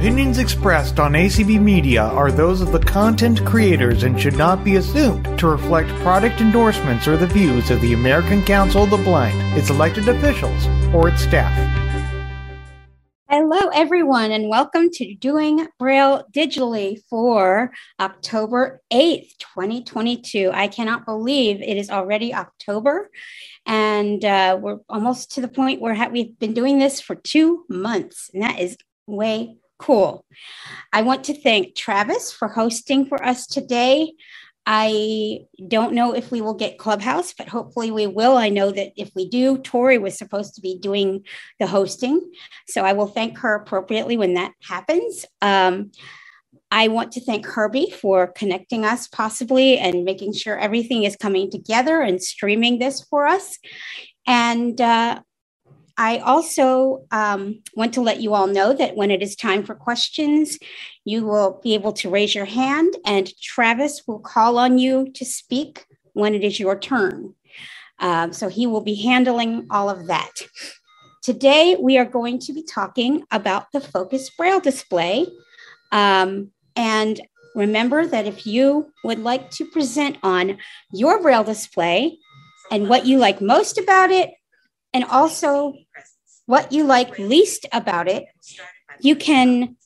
opinions expressed on ACB Media are those of the content creators and should not be assumed to reflect product endorsements or the views of the American Council of the Blind, its elected officials, or its staff. Hello, everyone, and welcome to Doing Braille Digitally for October 8th, 2022. I cannot believe it is already October, and uh, we're almost to the point where we've been doing this for two months, and that is way cool. I want to thank Travis for hosting for us today. I don't know if we will get Clubhouse, but hopefully we will. I know that if we do, Tori was supposed to be doing the hosting. So I will thank her appropriately when that happens. Um, I want to thank Herbie for connecting us possibly and making sure everything is coming together and streaming this for us. And uh, I also um, want to let you all know that when it is time for questions, you will be able to raise your hand and Travis will call on you to speak when it is your turn. Um, so he will be handling all of that. Today, we are going to be talking about the Focus Braille display. Um, and remember that if you would like to present on your Braille display and what you like most about it, and also what you like least about it, you can.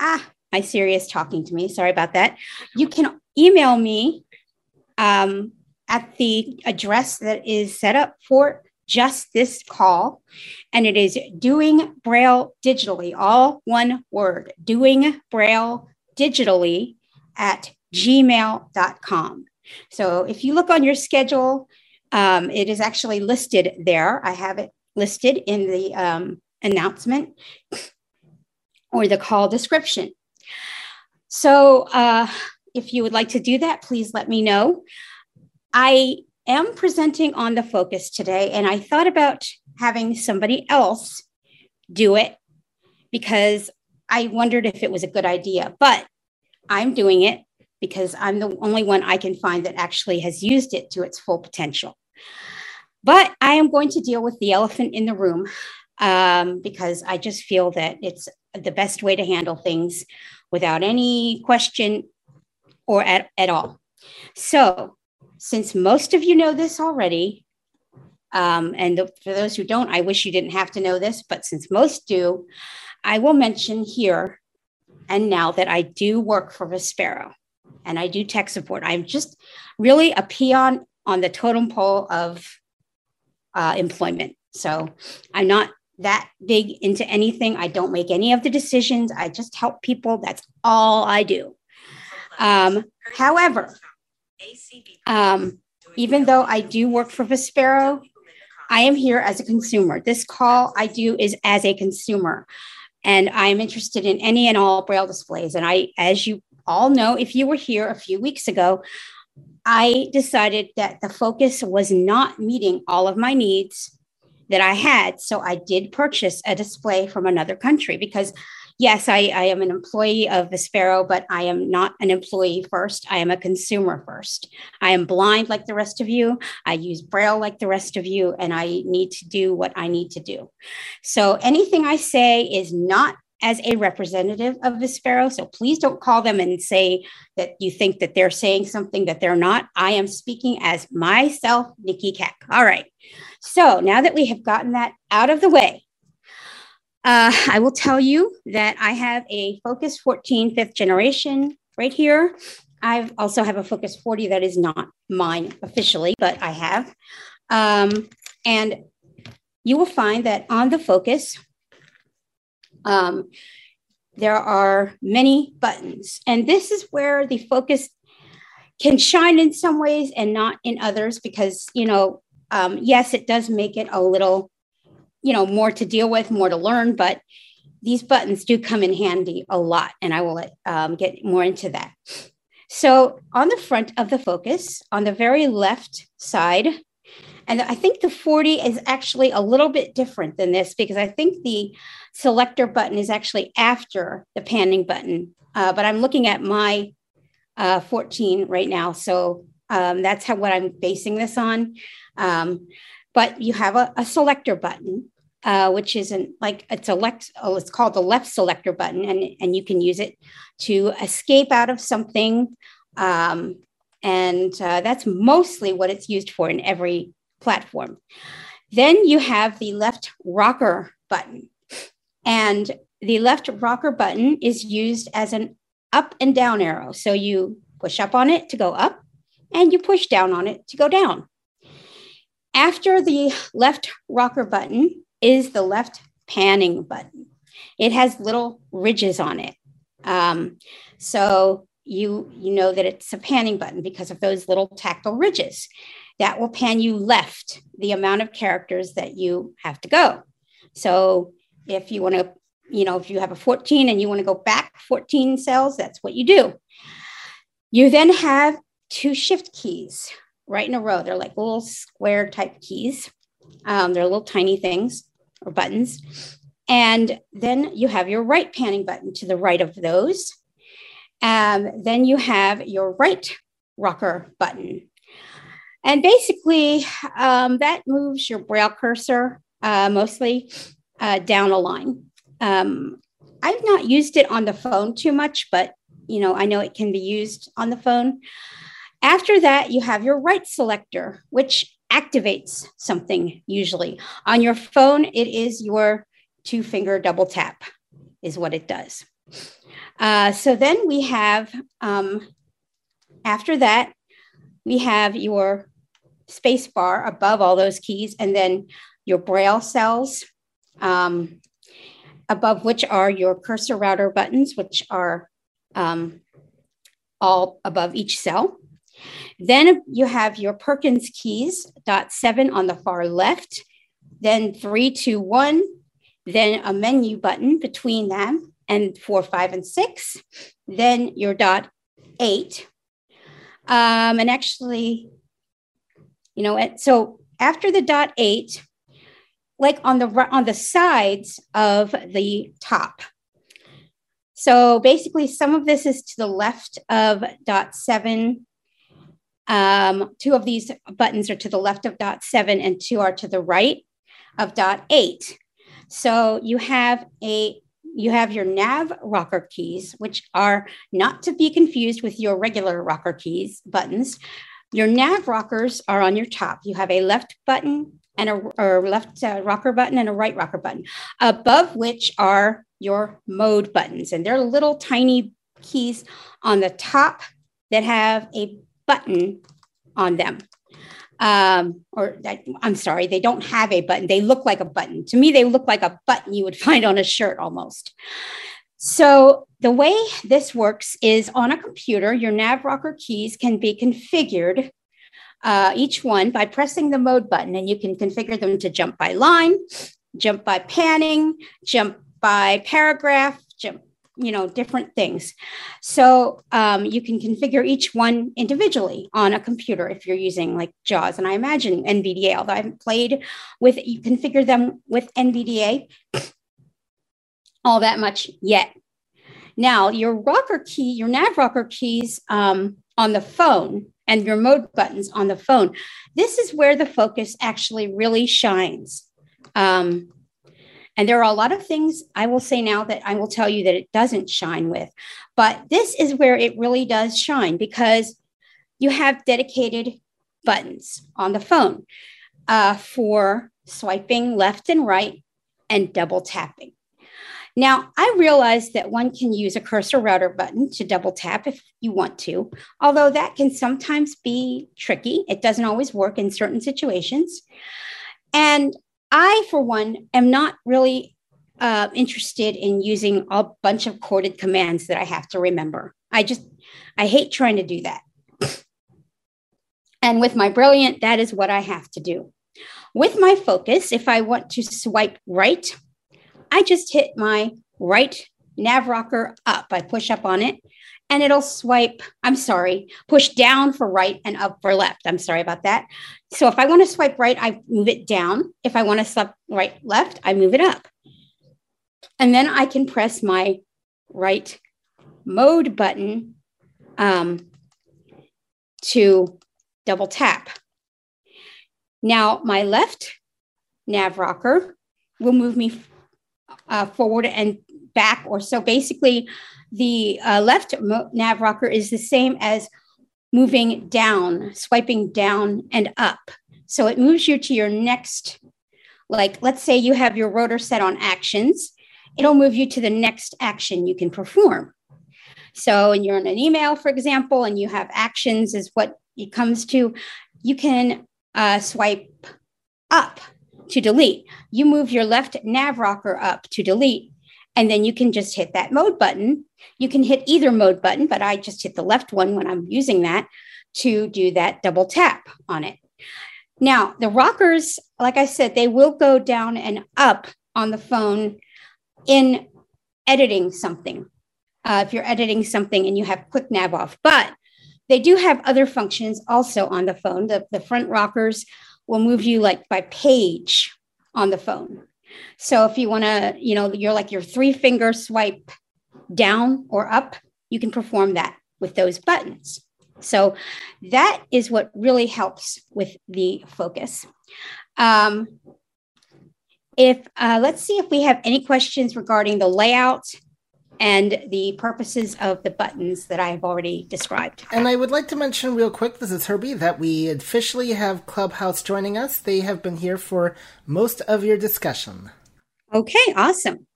Ah, my Siri is talking to me. Sorry about that. You can email me um, at the address that is set up for just this call. And it is doing Braille digitally, all one word, doing Braille digitally at gmail.com. So if you look on your schedule, um, it is actually listed there. I have it listed in the um, announcement or the call description. So uh, if you would like to do that, please let me know. I am presenting on the focus today, and I thought about having somebody else do it because I wondered if it was a good idea, but I'm doing it because I'm the only one I can find that actually has used it to its full potential. But I am going to deal with the elephant in the room um, because I just feel that it's the best way to handle things without any question or at, at all. So, since most of you know this already, um, and for those who don't, I wish you didn't have to know this, but since most do, I will mention here and now that I do work for Vispero and I do tech support. I'm just really a peon on the totem pole of uh, employment. So I'm not that big into anything. I don't make any of the decisions. I just help people. That's all I do. Um, however, um, even though I do work for Vispero, I am here as a consumer. This call I do is as a consumer, and I'm interested in any and all Braille displays. And I, as you all know, if you were here a few weeks ago, I decided that the focus was not meeting all of my needs that I had. So I did purchase a display from another country because, yes, I, I am an employee of Vispero, but I am not an employee first. I am a consumer first. I am blind like the rest of you. I use Braille like the rest of you, and I need to do what I need to do. So anything I say is not as a representative of Vispero. So please don't call them and say that you think that they're saying something that they're not. I am speaking as myself, Nikki Keck. All right. So now that we have gotten that out of the way, uh, I will tell you that I have a Focus 14 fifth generation right here. I also have a Focus 40 that is not mine officially, but I have. Um, and you will find that on the Focus, um, there are many buttons, and this is where the focus can shine in some ways and not in others because, you know, um, yes, it does make it a little, you know, more to deal with, more to learn, but these buttons do come in handy a lot, and I will um, get more into that. So, on the front of the focus, on the very left side, and I think the 40 is actually a little bit different than this because I think the selector button is actually after the panning button. Uh, but I'm looking at my uh, 14 right now. So um, that's how what I'm basing this on. Um, but you have a, a selector button. uh, which is an, like it's a left, oh, it's called the left selector button, and, and you can use it to escape out of something. Um, and uh, that's mostly what it's used for in every platform. Then you have the left rocker button. And the left rocker button is used as an up and down arrow. So you push up on it to go up and you push down on it to go down. After the left rocker button is the left panning button. It has little ridges on it. Um, so you, you know that it's a panning button because of those little tactile ridges. That will pan you left the amount of characters that you have to go. So if you want to, you know, if you have a 14 and you want to go back 14 cells, that's what you do. You then have two shift keys right in a row. They're like little square type keys. Um, they're little tiny things or buttons. And then you have your right panning button to the right of those. Um, then you have your right rocker button. And basically, um, that moves your braille cursor uh, mostly uh, down a line. Um, I've not used it on the phone too much, but you know, I know it can be used on the phone. After that, you have your right selector, which activates something usually. On your phone, it is your two finger double tap, is what it does. Uh, so then we have, um, after that, we have your space bar above all those keys, and then your braille cells, um, above which are your cursor router buttons, which are um, all above each cell. Then you have your Perkins keys, dot seven on the far left, then three, two, one, then a menu button between them, and four, five, and six, then your dot eight. Um, and actually, you know, so after the dot eight, like on the on the sides of the top. So basically, some of this is to the left of dot seven. Um, two of these buttons are to the left of dot seven, and two are to the right of dot eight. So you have a you have your nav rocker keys, which are not to be confused with your regular rocker keys buttons. Your nav rockers are on your top. You have a left button and a or left uh, rocker button and a right rocker button, above which are your mode buttons. And they're little tiny keys on the top that have a button on them. Um, or that, I'm sorry, they don't have a button. They look like a button. To me, they look like a button you would find on a shirt almost. So the way this works is on a computer, your nav rocker keys can be configured uh, each one by pressing the mode button, and you can configure them to jump by line, jump by panning, jump by paragraph, jump, you know, different things. So um, you can configure each one individually on a computer if you're using like JAWS. And I imagine NVDA, although I haven't played with, you configure them with NVDA all that much yet. Now, your rocker key, your nav rocker keys um, on the phone and your mode buttons on the phone. This is where the focus actually really shines. Um, and there are a lot of things I will say now that I will tell you that it doesn't shine with. But this is where it really does shine because you have dedicated buttons on the phone uh, for swiping left and right and double tapping. Now, I realize that one can use a cursor router button to double tap if you want to, although that can sometimes be tricky. It doesn't always work in certain situations. And I, for one, am not really uh, interested in using a bunch of coded commands that I have to remember. I just, I hate trying to do that. And with my brilliant, that is what I have to do. With my focus, if I want to swipe right, I just hit my right nav rocker up. I push up on it and it'll swipe. I'm sorry, push down for right and up for left. I'm sorry about that. So if I want to swipe right, I move it down. If I want to swipe right left, I move it up. And then I can press my right mode button um, to double tap. Now, my left nav rocker will move me uh, forward and back or so. Basically, the uh, left nav rocker is the same as moving down, swiping down and up. So it moves you to your next, like, let's say you have your rotor set on actions, it'll move you to the next action you can perform. So, and you're in an email, for example, and you have actions, is what it comes to, you can uh, swipe up to delete. You move your left nav rocker up to delete, and then you can just hit that mode button. You can hit either mode button, but I just hit the left one when I'm using that to do that double tap on it. Now, the rockers, like I said, they will go down and up on the phone in editing something. Uh, if you're editing something and you have quick nav off, but they do have other functions also on the phone. The, the front rockers will move you like by page on the phone. So if you want to, you know, you're like your three finger swipe down or up, you can perform that with those buttons. So that is what really helps with the focus. Um, if uh, let's see if we have any questions regarding the layout and the purposes of the buttons that I have already described. And I would like to mention real quick, this is Herbie, that we officially have Clubhouse joining us. They have been here for most of your discussion. Okay, awesome.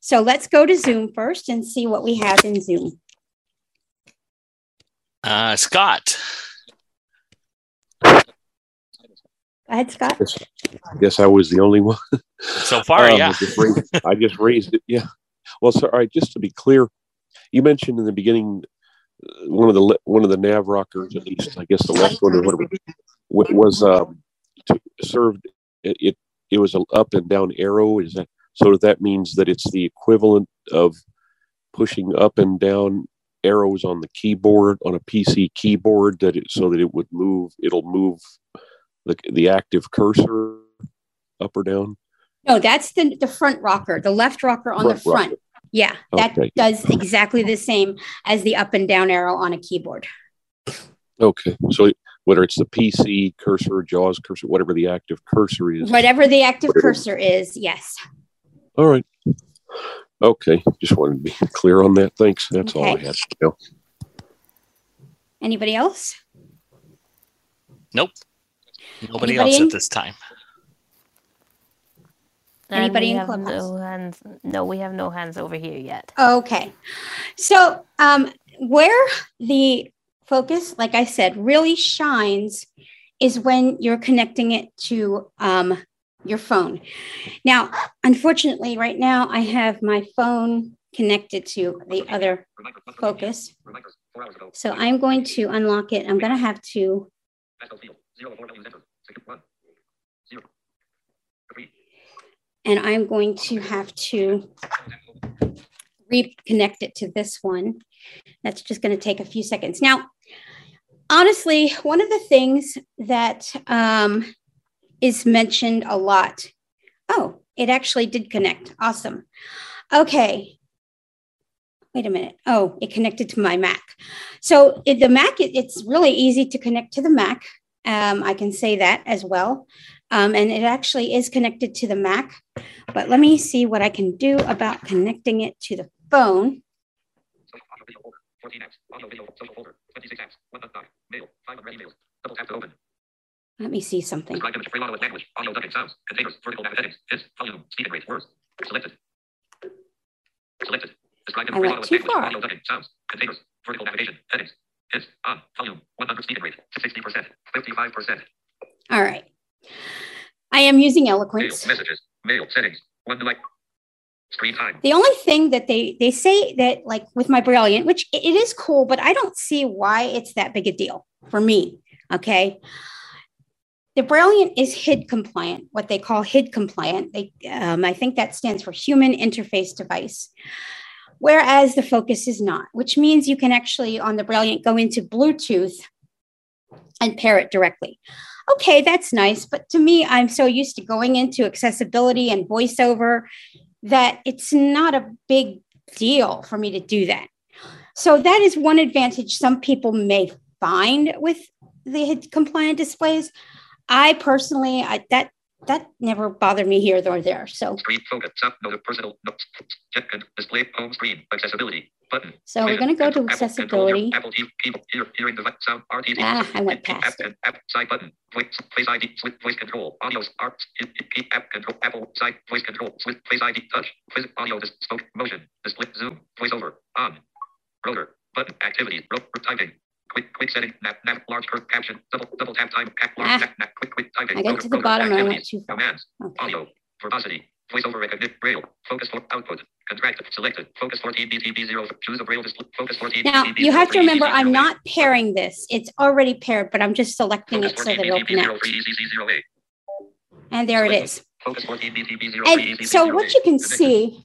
So let's go to Zoom first and see what we have in Zoom. Uh, Scott. Go ahead, Scott. I guess I was the only one. So far, Um, yeah. I just, raised, I just raised it. Yeah. Well, so all right. Just to be clear, you mentioned in the beginning uh, one of the one of the nav rockers, at least I guess the left one or whatever, was um, to, served. It, it it was an up and down arrow. Is that so? That means that it's the equivalent of pushing up and down arrows on the keyboard on a PC keyboard that it so that it would move. It'll move the the active cursor up or down. No, that's the, the front rocker, the left rocker on the Front rocker. Front. Yeah, oh, that Okay. does exactly the same as the up and down arrow on a keyboard. Okay, so whether it's the PC cursor, JAWS cursor, whatever the active cursor is. Whatever the active Whatever. cursor is, yes. All right. Okay, just wanted to be clear on that. Thanks. That's all I Okay. had. to know. Anybody else? Nope. Nobody Anybody else in? at this time. And Anybody in Clubhouse? No hands. No, we have no hands over here yet. Okay. So, um, where the focus, like I said, really shines is when you're connecting it to um, your phone. Now, unfortunately, right now I have my phone connected to the other focus. So I'm going to unlock it. I'm going to have to. And I'm going to have to reconnect it to this one. That's just going to take a few seconds. Now, honestly, one of the things that um, is mentioned a lot. Oh, it actually did connect. Awesome. Okay. Wait a minute. Oh, it connected to my Mac. So it, the Mac, it, it's really easy to connect to the Mac. Um, I can say that as well. Um, and it actually is connected to the Mac. But let me see what I can do about connecting it to the phone. Let me see something. I went too far. sounds, containers, vertical navigation, headings, hits, on, volume, 100 speaking rate, 60%, 55%, All right. I am using mail, messages, mail, settings, one screen time, The only thing that they they say that like with my Brilliant, which it it is cool, but I don't see why it's that big a deal for me. Okay. The Brilliant is HID compliant, what they call HID compliant. They, um, I think that stands for Human Interface Device, whereas the Focus is not, which means you can actually on the Brilliant go into Bluetooth and pair it directly. Okay, that's nice, but to me, I'm so used to going into accessibility and voiceover that it's not a big deal for me to do that. So that is one advantage some people may find with the compliant displays. I personally, I, that that never bothered me here or there. So, Screen focus. Sub note personal notes. Check and display home screen. Accessibility. Button. so we're going to go to Apple, Apple, accessibility. Apple TV, keyboard, hearing device, sound, RTD. Ah, I went App, past it. and app, side button, voice, face ID, switch, voice control, audio, art, app control, Apple, side, voice control, switch, face ID, touch, quiz, audio, spoke, motion, display, zoom, voiceover, on, rotor, button, activity, rope, typing, quick, quick setting, nav, nav, large curve, caption, double, double tap time, cap, large, Ah. nav, quick, quick typing, I got to the bottom and I went too far. commands, Okay. audio, verbosity, voiceover recognition, braille, focus for output, contract, selected, focus 14 BTB 0, choose a braille display, focus 14 Now, BTB you have to remember, I'm not pairing this. It's already paired, but I'm just selecting Focus it so that it'll connect. 03, ECC 08. And there it is. Focus 14 BTB 03, And so what you can see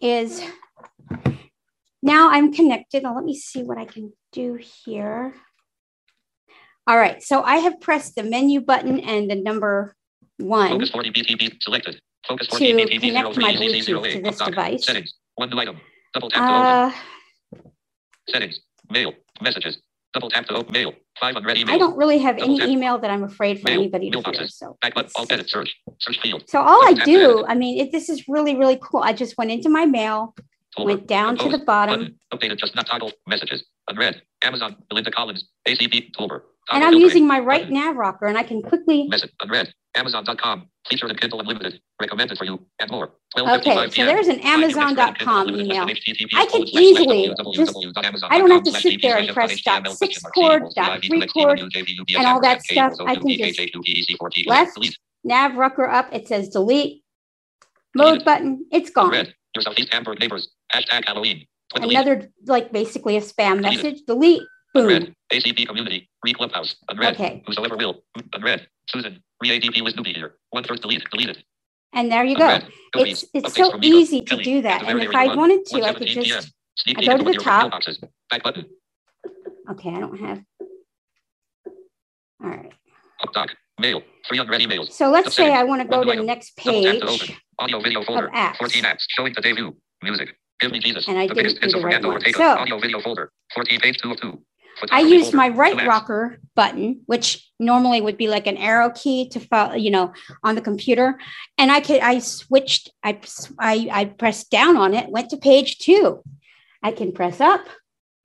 is now I'm connected. Now let me see what I can do here. All right, so I have pressed the menu button and the number one Focus 40 BTB selected. Focus to 14 BTB connect 03, my Bluetooth to this device. Settings. One item. Double tap to open. Uh, Settings. Mail. Messages. Double tap to open mail. Five unread emails. I don't really have any tap. email that I'm afraid for Mail. anybody to hear. So, Back button. Alt edit search. Search field. so all I Double do. I mean, it, this is really, really cool. I just went into my mail, Toolbar. went down to the bottom, Button. Updated just not toggle. Messages. Unread. Amazon. Belinda Collins. ACP. Toolbar. and I'm using my right Button. nav rocker, and I can quickly. Message. Unread. Amazon.com. Featured in Kindle Unlimited. Recommended for you. And more. Okay, so there's an Find your next friend in Kindle Amazon.com email. I can easily just I don't have to sit there and press dot six chord, dot three chord, and all that stuff. I can just H2PEC14, left, nav rocker up. It says delete. Mode button. It's gone. Red. Your Hamburg neighbors. Hashtag Halloween. Delete. Another like basically a spam Deleted. message. Delete. Boom. Unread. ACB community. Re Clubhouse. Unread. Okay. Whosoever will. Unread. Susan. Re ADP with Snoopy here. One first delete. Deleted. And there you go. Unread. Cookies. It's it's so easy to do that. And if I wanted to, I could just Sneak I go to the top. Back button. okay. I don't have. All right. Doc. Mail. Free unread emails. So let's say I want to go to the next Double tap to page. Audio video folder. apps. 14 apps. Showing today view. Music. Me Jesus. And I the didn't do the right one. So- Audio video folder. 14 page 2 of 2. I Photography use my right Two rocker button, which normally would be like an arrow key to follow, you know, on the computer. And I could, I switched, I, I, I pressed down on it, went to page two. I can press up.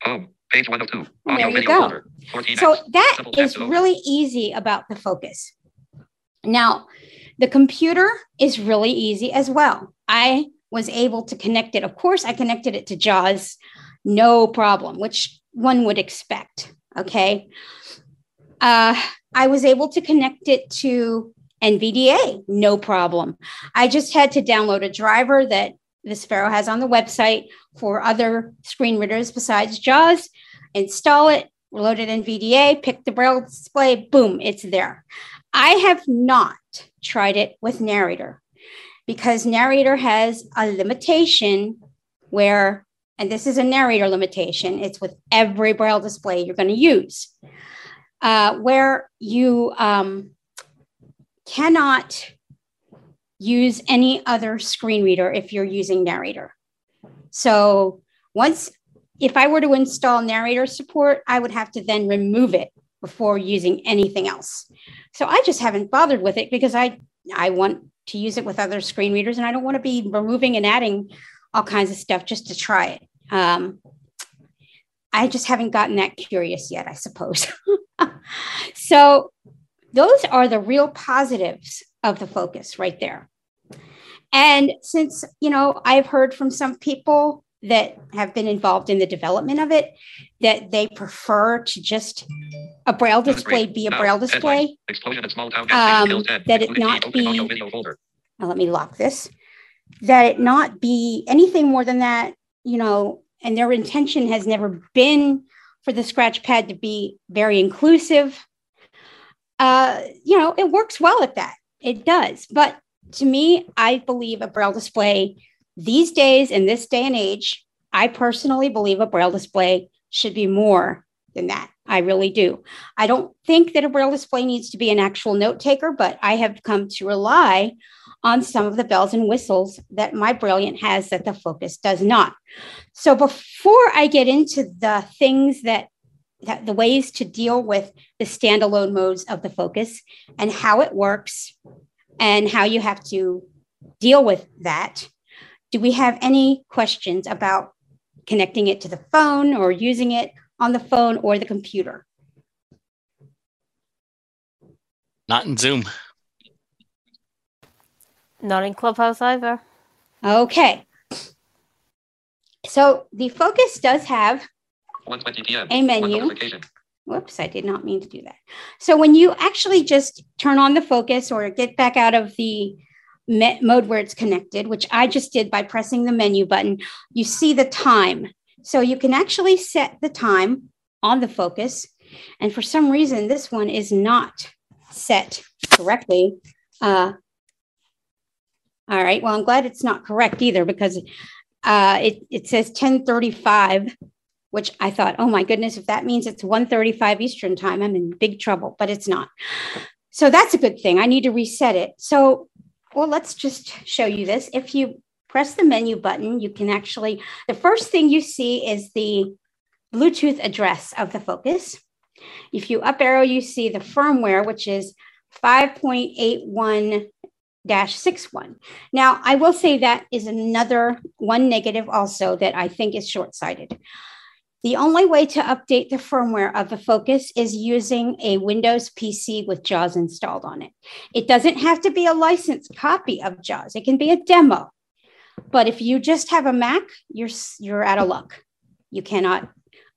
Oh, Page 1 of 2. Audio there you video go. folder. So that is really easy about the focus. Now, the computer is really easy as well. I was able to connect it. Of course, I connected it to JAWS, no problem, which one would expect. Okay. Uh, I was able to connect it to NVDA, no problem. I just had to download a driver that Vispero has on the website for other screen readers besides JAWS, install it, load it in NVDA, pick the braille display, boom, it's there. I have not tried it with Narrator because Narrator has a limitation where, and this is a Narrator limitation, it's with every braille display you're going to use, uh, where you um, cannot use any other screen reader if you're using Narrator. So once, if I were to install Narrator support, I would have to then remove it before using anything else. So I just haven't bothered with it because I I want to use it with other screen readers and I don't want to be removing and adding all kinds of stuff just to try it. Um, I just haven't gotten that curious yet, I suppose. so those are the real positives of the focus right there. And since, you know, I've heard from some people that have been involved in the development of it that they prefer to just a braille display be a braille display. Explosion at small town Um, station kills 10. that it not key open audio be- let me lock this. That it not be anything more than that, you know, and their intention has never been for the scratch pad to be very inclusive. Uh, you know, it works well at that. It does. But to me, I believe a braille display these days in this day and age, I personally believe a braille display should be more than that. I really do. I don't think that a braille display needs to be an actual note taker, but I have come to rely on some of the bells and whistles that my Brilliant has that the Focus does not. So before I get into the things that that the ways to deal with the standalone modes of the focus and how it works and how you have to deal with that. Do we have any questions about connecting it to the phone or using it on the phone or the computer? Not in Zoom. Not in Clubhouse either. Okay. So the focus does have 1:20 p.m. A menu. Whoops, I did not mean to do that. So when you actually just turn on the focus or get back out of the mode where it's connected, which I just did by pressing the menu button, you see the time. So you can actually set the time on the focus. And for some reason, this one is not set correctly. Uh, all right. Well, I'm glad it's not correct either because uh, it, it says 1035 which I thought, oh my goodness, if that means it's 1:35 Eastern time, I'm in big trouble, but it's not. So that's a good thing. I need to reset it. So, well, let's just show you this. If you press the menu button, you can actually, the first thing you see is the Bluetooth address of the Focus. If you up arrow, you see the firmware, which is 5.81 dash 61. Now, I will say that is another one negative also that I think is short sighted. The only way to update the firmware of the Focus is using a Windows PC with JAWS installed on it. It doesn't have to be a licensed copy of JAWS, it can be a demo. But if you just have a Mac, you're, you're out of luck. You cannot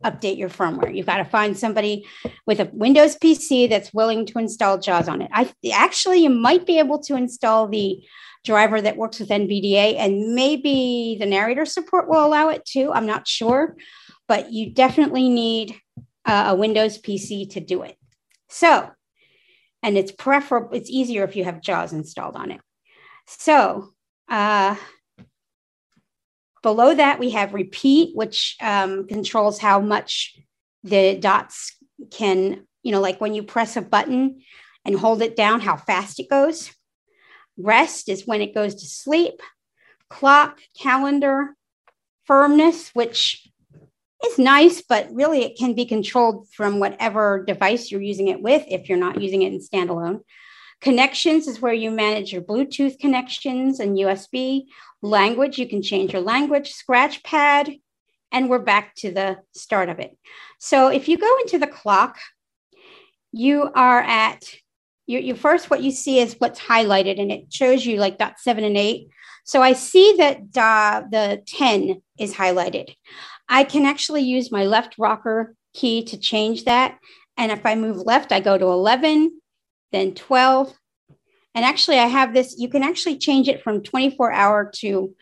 update your firmware. You've got to find somebody with a Windows PC that's willing to install JAWS on it. I actually you might be able to install the driver that works with NVDA, and maybe the narrator support will allow it too. I'm not sure but you definitely need a Windows PC to do it. So, and it's preferable, it's easier if you have JAWS installed on it. So, uh, below that, we have repeat, which um, controls how much the dots can, you know, like when you press a button and hold it down, how fast it goes. Rest is when it goes to sleep. Clock, calendar, firmness, which is nice, but really it can be controlled from whatever device you're using it with if you're not using it in standalone. Connections is where you manage your Bluetooth connections and USB. Language, you can change your language, scratch pad, and we're back to the start of it. So if you go into the clock, you are at you first what you see is what's highlighted and it shows you like dot seven and eight. So I see that uh, the 10 is highlighted. I can actually use my left rocker key to change that. And if I move left, I go to 11, then 12. And actually, I have this, you can actually change it from 24 hour to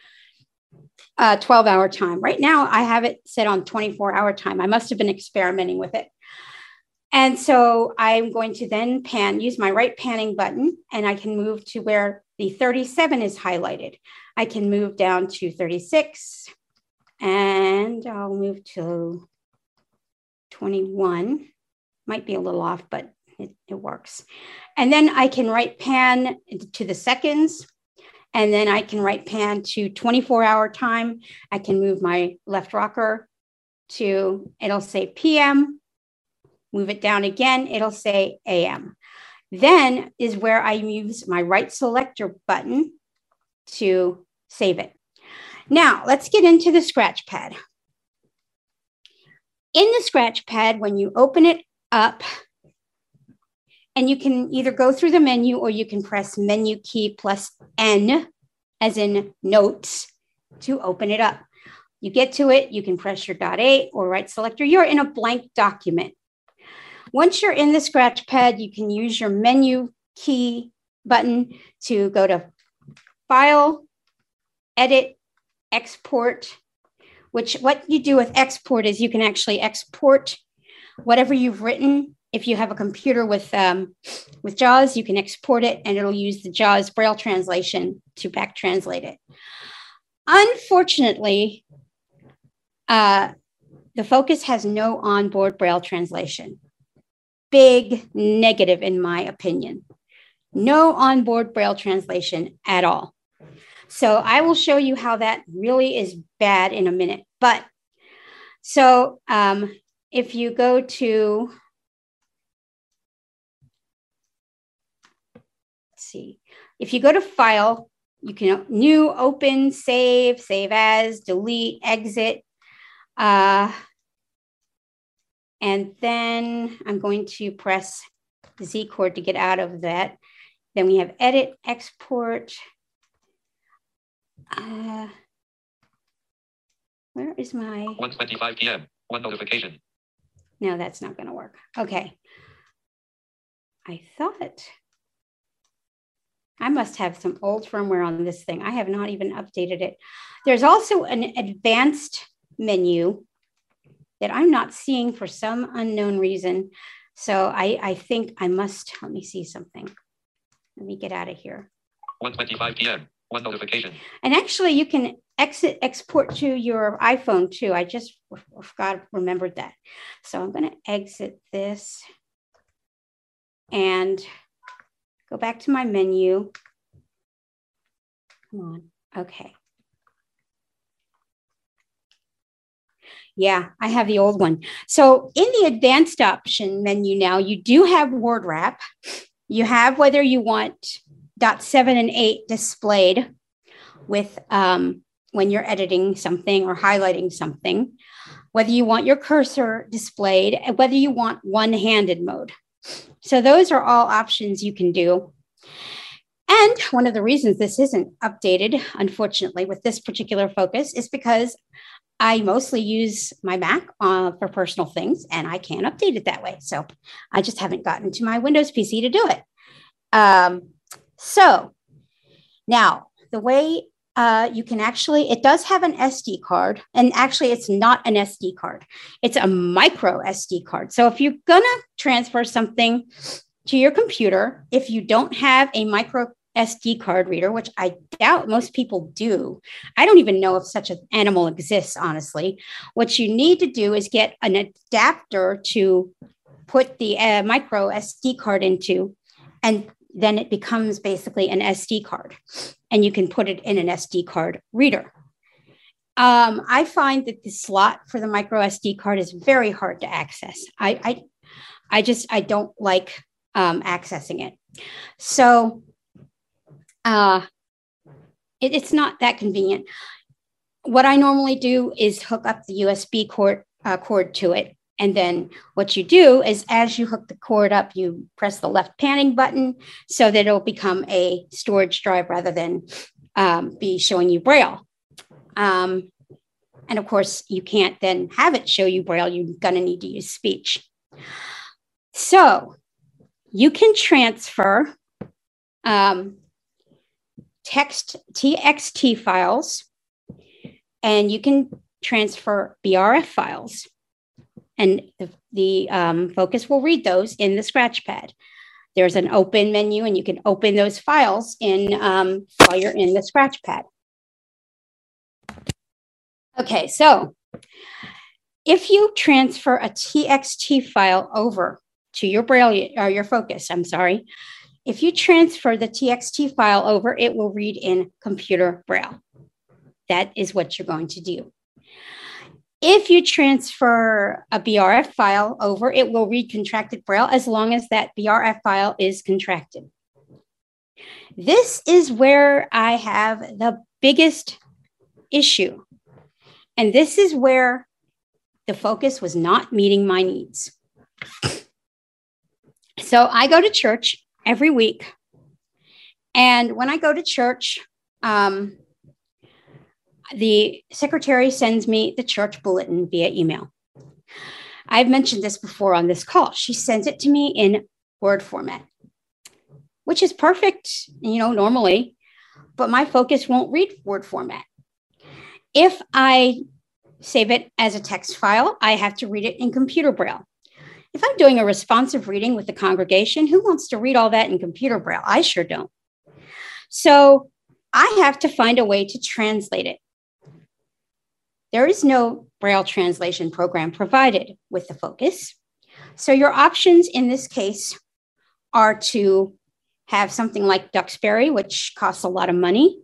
uh, 12 hour time. Right now, I have it set on 24 hour time. I must have been experimenting with it. And so I'm going to then pan, use my right panning button, and I can move to where the 37 is highlighted. I can move down to 36, and I'll move to 21. Might be a little off, but it, it works. And then I can right pan to the seconds. And then I can right pan to 24 hour time. I can move my left rocker to, it'll say PM. Move it down again, it'll say AM. Then is where I use my right selector button to save it. Now, let's get into the scratch pad. In the scratch pad, when you open it up, and you can either go through the menu or you can press menu key plus N, as in notes, to open it up. You get to it, you can press your dot eight or right selector. You're in a blank document. Once you're in the scratch pad, you can use your menu key button to go to File, Edit, export, which what you do with export is you can actually export whatever you've written. If you have a computer with um, with JAWS, you can export it and it'll use the JAWS Braille translation to back translate it. Unfortunately, uh, the Focus has no onboard Braille translation. Big negative, in my opinion. No onboard Braille translation at all. So I will show you how that really is bad in a minute. But so um, if you go to, let's see, if you go to file, you can new, open, save, save as, delete, exit. Uh, and then I'm going to press Z chord to get out of that. Then we have edit, export. Uh, where is my? 1:25 p.m. One notification. No, that's not going to work. Okay. I thought I must have some old firmware on this thing. I have not even updated it. There's also an advanced menu that I'm not seeing for some unknown reason. So I, I think I must, let me see something. Let me get out of here. 1:25 p.m. One notification. And actually, you can exit export to your iPhone too. I just forgot remembered that. So I'm going to exit this and go back to my menu. Come on. Okay. Yeah, I have the old one. So in the advanced option menu now, you do have word wrap. You have whether you want dot seven and eight displayed with um, when you're editing something or highlighting something, whether you want your cursor displayed, and whether you want one-handed mode. So those are all options you can do. And one of the reasons this isn't updated, unfortunately, with this particular focus is because I mostly use my Mac uh, for personal things and I can't update it that way. So I just haven't gotten to my Windows PC to do it. Um, so now the way uh, you can actually, it does have an SD card, and actually, it's not an SD card, it's a micro SD card. So if you're gonna transfer something to your computer, if you don't have a micro SD card reader, which I doubt most people do. I don't even know if such an animal exists, honestly. What you need to do is get an adapter to put the uh, micro SD card into, and then it becomes basically an SD card, and you can put it in an SD card reader. Um, I find that the slot for the micro SD card is very hard to access. I, I, I just I don't like um, accessing it. So uh, it, it's not that convenient. What I normally do is hook up the USB cord, uh, cord to it. And then what you do is as you hook the cord up, you press the left panning button so that it'll become a storage drive rather than um, be showing you Braille. Um, and of course, you can't then have it show you Braille. You're going to need to use speech. So you can transfer um, text TXT files, and you can transfer BRF files. And the, the um, focus will read those in the Scratchpad. There's an open menu, and you can open those files in um, while you're in the Scratchpad. Okay, so if you transfer a TXT file over to your Braille or your Focus, I'm sorry, if you transfer the TXT file over, it will read in computer braille. That is what you're going to do. If you transfer a BRF file over, it will read contracted braille as long as that BRF file is contracted. This is where I have the biggest issue. And this is where the focus was not meeting my needs. So I go to church every week. And when I go to church, um, the secretary sends me the church bulletin via email. I've mentioned this before on this call. She sends it to me in Word format, which is perfect, you know, normally, but my focus won't read Word format. If I save it as a text file, I have to read it in computer braille. If I'm doing a responsive reading with the congregation, who wants to read all that in computer braille? I sure don't. So I have to find a way to translate it. There is no braille translation program provided with the focus. So your options in this case are to have something like Duxbury, which costs a lot of money,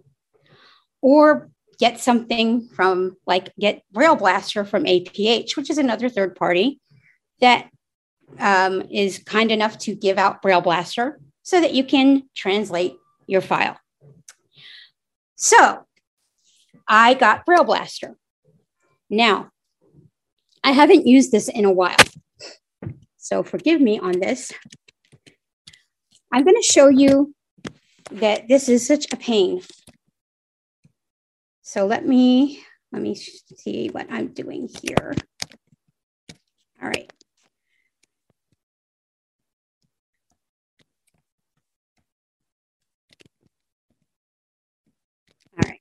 or get something from like get Braille Blaster from APH, which is another third party that um, is kind enough to give out Braille Blaster so that you can translate your file. So I got Braille Blaster. Now, I haven't used this in a while. So forgive me on this. I'm going to show you that this is such a pain. So let me let me see what I'm doing here. All right. All right.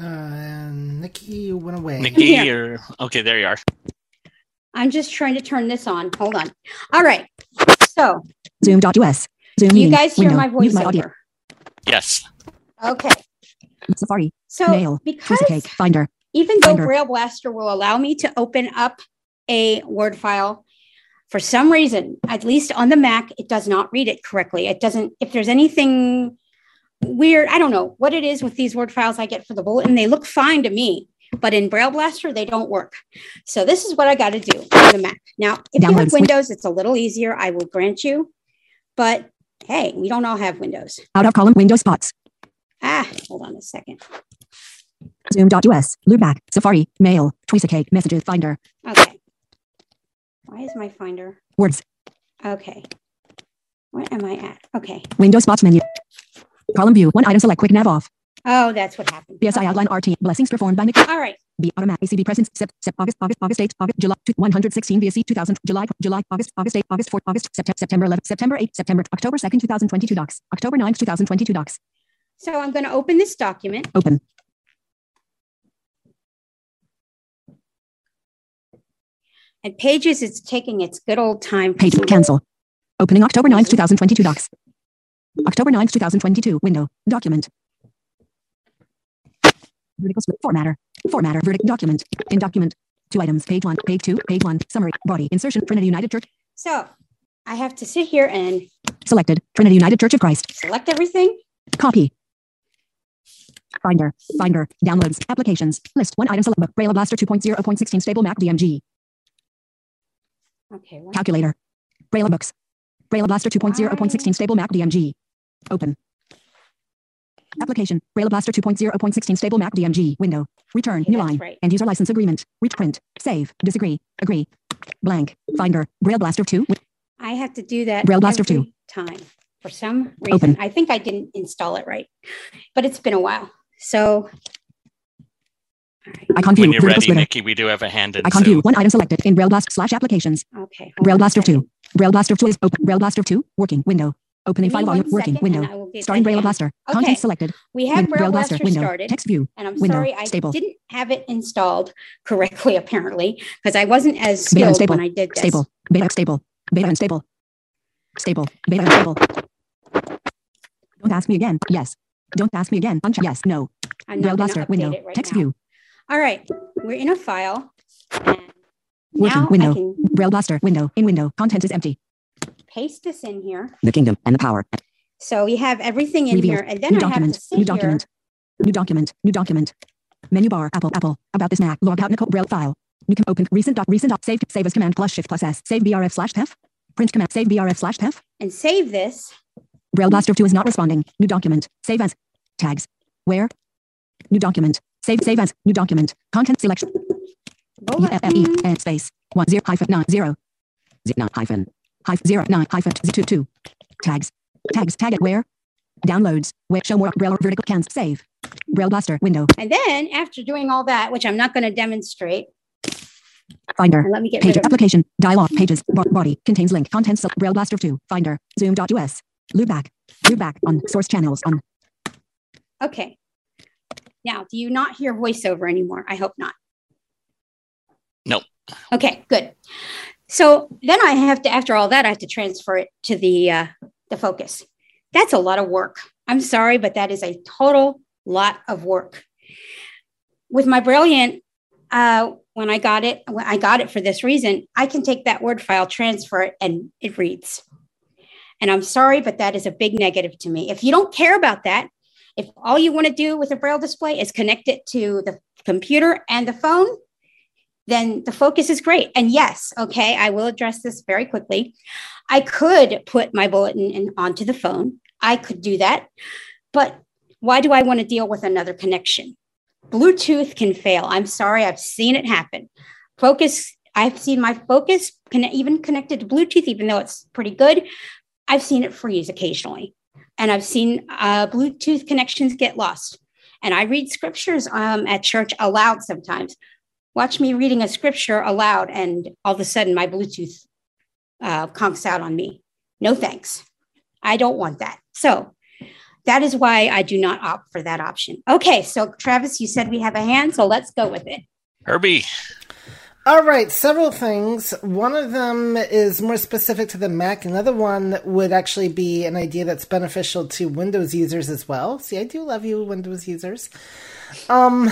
Uh, and Nikki went away. Nikki, Here. or okay, there you are. I'm just trying to turn this on. Hold on. All right. So Zoom.us. Zoom do you guys hear Window. my voice? my audio. voiceover? Yes. Okay. Safari. So Mail. because Piece of cake. Finder. even though Finder. Braille Blaster will allow me to open up a Word file, for some reason, at least on the Mac, it does not read it correctly. It doesn't, if there's anything weird, I don't know what it is with these Word files I get for the bulletin. They look fine to me, but in Braille Blaster, they don't work. So this is what I got to do on the Mac. Now, if you have Windows, it's a little easier. I will grant you. But hey, we don't all have Windows. Out of column. Window spots. Ah, hold on a second. Zoom.us. Loopback. Safari. Mail. Piece of cake. Messages. Finder. Okay. Why is my Finder? Words. Okay. Where am I at? Okay. Window spots menu. Column view. One item select. Quick nav off. Oh, that's what happened. BSI Okay. outline RT. Blessings performed by Nikki. All right. B automatic ACB presence Sep, Sep, August August August 8 August July 2, 116 VSC 2000 July July August August 8 August 4 August September September 11 September 8 September October 2nd 2022 docs October 9th 2022 docs So I'm going to open this document. open And Pages, it's taking its good old time. page cancel opening October 9th 2022 docs October 9th 2022 window document vertical split formatter formatter vertical document in document two items page 1 page 2 page 1 summary body insertion Trinity United Church So I have to sit here and selected Trinity United Church of Christ select everything. Copy. Finder. Finder. Downloads. Applications. List. One item select. Braille Blaster 2.0.16 stable Mac DMG. Okay. Calculator. Braille books. Braille Blaster 2.0.16 stable Mac DMG. Open. Application. Braille Blaster 2.0.16 stable Mac DMG. Window. Return. Okay, New line. right. End user license agreement. Reach print. Save. Disagree. Agree. Blank. Finder. Braille Blaster 2. I have to do that Braille Blaster every 2. time for some reason. Open. I think I didn't install it right, but it's been a while. So, all right. Icon view. When you're ready, splitter. Nikki, we do have a hand in Icon Zoom. view. One item selected in Braille Blaster slash applications. Okay. hold Braille Blaster 2. Braille Blaster 2 is open. Braille Blaster 2. Working. Window. Opening file volume. Working. Window. I will get Starting Braille. Blaster. Okay. Content selected. We have Win- Braille Blaster window. started. Text view. And I'm Window. sorry, I Stable. didn't have it installed correctly, apparently, because I wasn't as skilled when I did this. Stable. Beta stable. Beta unstable. Stable. Beta unstable. Don't ask me again. Yes. Don't ask me again. Uncheck. Yes. No. I'm Braille Blaster. going to update Window. right Text now. view. All right, we're in a file. And Working. now Window. Braille Blaster. Window. In window. Content is empty. Paste this in here. The kingdom and the power. So we have everything in Revealed. here, and then New I have document. to sit New here. document. New document. New document. Menu bar. Apple. Apple. About this Mac. Log out Nicole Braille file. You can open recent doc. Recent doc. Save. Save as command plus shift plus S. Save BRF slash PEF. Print command. Save BRF slash PEF. and save this. Braille Blaster 2 is not responding. New document. Save as. Tags. Where? New document. Save. Save as. New document. Content selection. And space. One zero hyphen nine zero. Zero nine hyphen. Hyphen zero nine hyphen z- two two. Tags. Tags. Tag it where? Downloads. Where show more Braille vertical cans. Save. Braille Blaster window. And then after doing all that, which I'm not going to demonstrate, Finder. and let me get Page rid of application. Dialog. Pages. body. Contains link. Contents. sel- Braille Blaster 2. Finder. Zoom.us. Loopback. Loopback. On. Source channels. On. Okay. Now, do you not hear voiceover anymore? I hope not. No. Okay, good. So then I have to, after all that, I have to transfer it to the uh, the focus. That's a lot of work. I'm sorry, but that is a total lot of work. With my Brailliant, uh, when I got it, when I got it for this reason, I can take that Word file, transfer it, and it reads. And I'm sorry, but that is a big negative to me. If you don't care about that, if all you want to do with a Braille display is connect it to the computer and the phone, then the focus is great. And yes, okay, I will address this very quickly. I could put my bulletin in, onto the phone. I could do that. But why do I want to deal with another connection? Bluetooth can fail. I'm sorry, I've seen it happen. Focus, I've seen my focus can even connected to Bluetooth, even though it's pretty good. I've seen it freeze occasionally. And I've seen uh, Bluetooth connections get lost. And I read scriptures um, at church aloud sometimes. Watch me reading a scripture aloud, and all of a sudden my Bluetooth uh, conks out on me. No thanks. I don't want that. So that is why I do not opt for that option. Okay, so Travis, you said we have a hand, so let's go with it. Herbie. All right, several things. One of them is more specific to the Mac. Another one would actually be an idea that's beneficial to Windows users as well. See, I do love you, Windows users. Um,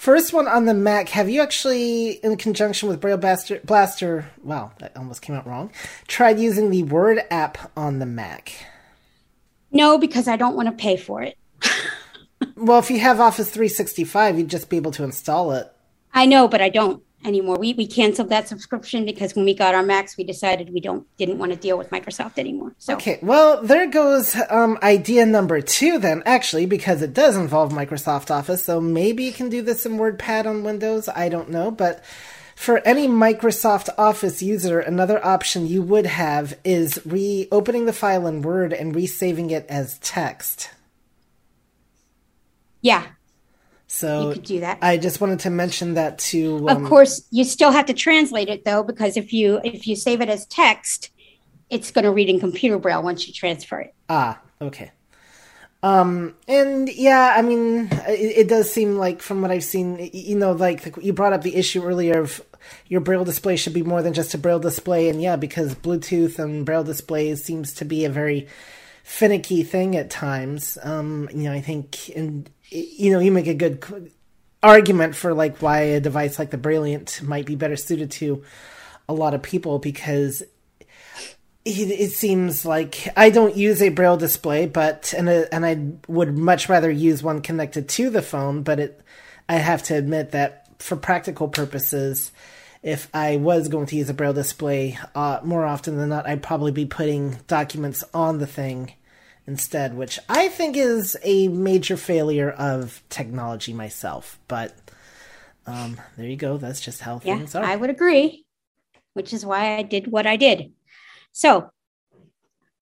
first one on the Mac. Have you actually, in conjunction with Braille Blaster, Blaster, wow, that almost came out wrong, tried using the Word app on the Mac? No, because I don't want to pay for it. well, if you have Office 365, you'd just be able to install it. I know, but I don't anymore. We we canceled that subscription because when we got our Macs, we decided we don't didn't want to deal with Microsoft anymore. So okay, well there goes um, idea number two then. Actually, because it does involve Microsoft Office, so maybe you can do this in WordPad on Windows. I don't know, but for any Microsoft Office user, another option you would have is reopening the file in Word and resaving it as text. Yeah. So you could do that. I just wanted to mention that to. Um, of course, you still have to translate it though, because if you if you save it as text, it's going to read in computer braille once you transfer it. Ah, okay. Um, and yeah, I mean, it, it, does seem like from what I've seen, you know, like you brought up the issue earlier of your braille display should be more than just a braille display, and yeah, because Bluetooth and braille displays seems to be a very finicky thing at times. Um, you know, I think, and you know, you make a good argument for like why a device like the Brailliant might be better suited to a lot of people because it, seems like I don't use a braille display, but and a, and I would much rather use one connected to the phone. But it, I have to admit that for practical purposes, if I was going to use a braille display, uh, more often than not, I'd probably be putting documents on the thing instead, which I think is a major failure of technology myself. But um, there you go. That's just how yeah, things are. I would agree, which is why I did what I did. So,